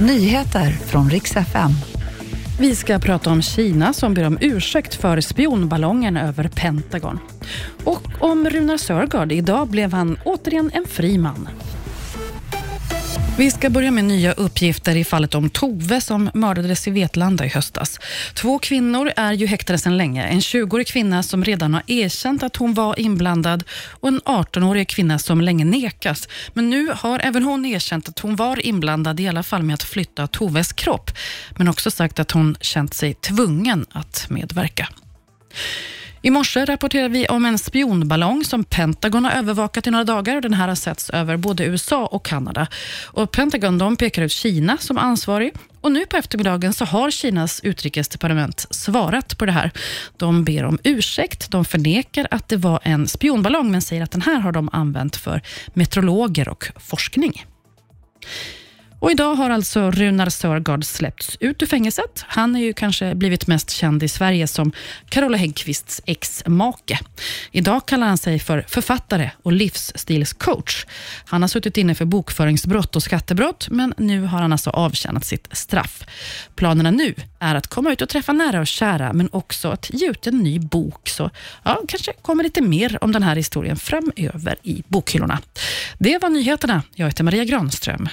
Nyheter från riks FM. Vi ska prata om Kina som ber om ursäkt för spionballongen över Pentagon. Och om Runar Sörgard. Idag blev han återigen en fri man. Vi ska börja med nya uppgifter i fallet om Tove som mördades i Vetlanda i höstas. Två kvinnor är ju häktade sedan länge. En 20-årig kvinna som redan har erkänt att hon var inblandad och en 18-årig kvinna som länge nekas. Men nu har även hon erkänt att hon var inblandad, i alla fall med att flytta Toves kropp. Men också sagt att hon känt sig tvungen att medverka. I morse rapporterade vi om en spionballong som Pentagon har övervakat i några dagar. Den här har setts över både USA och Kanada. Och Pentagon de pekar ut Kina som ansvarig och nu på eftermiddagen så har Kinas utrikesdepartement svarat på det här. De ber om ursäkt, de förnekar att det var en spionballong men säger att den här har de använt för meteorologer och forskning. Och idag har alltså Runar Sörgard släppts ut ur fängelset. Han är ju kanske blivit mest känd i Sverige som Carola Häggkvists ex-make. Idag kallar han sig för författare och livsstilscoach. Han har suttit inne för bokföringsbrott och skattebrott, men nu har han alltså avtjänat sitt straff. Planerna nu är att komma ut och träffa nära och kära, men också att ge ut en ny bok. Så ja, kanske kommer lite mer om den här historien framöver i bokhyllorna. Det var nyheterna. Jag heter Maria Granström.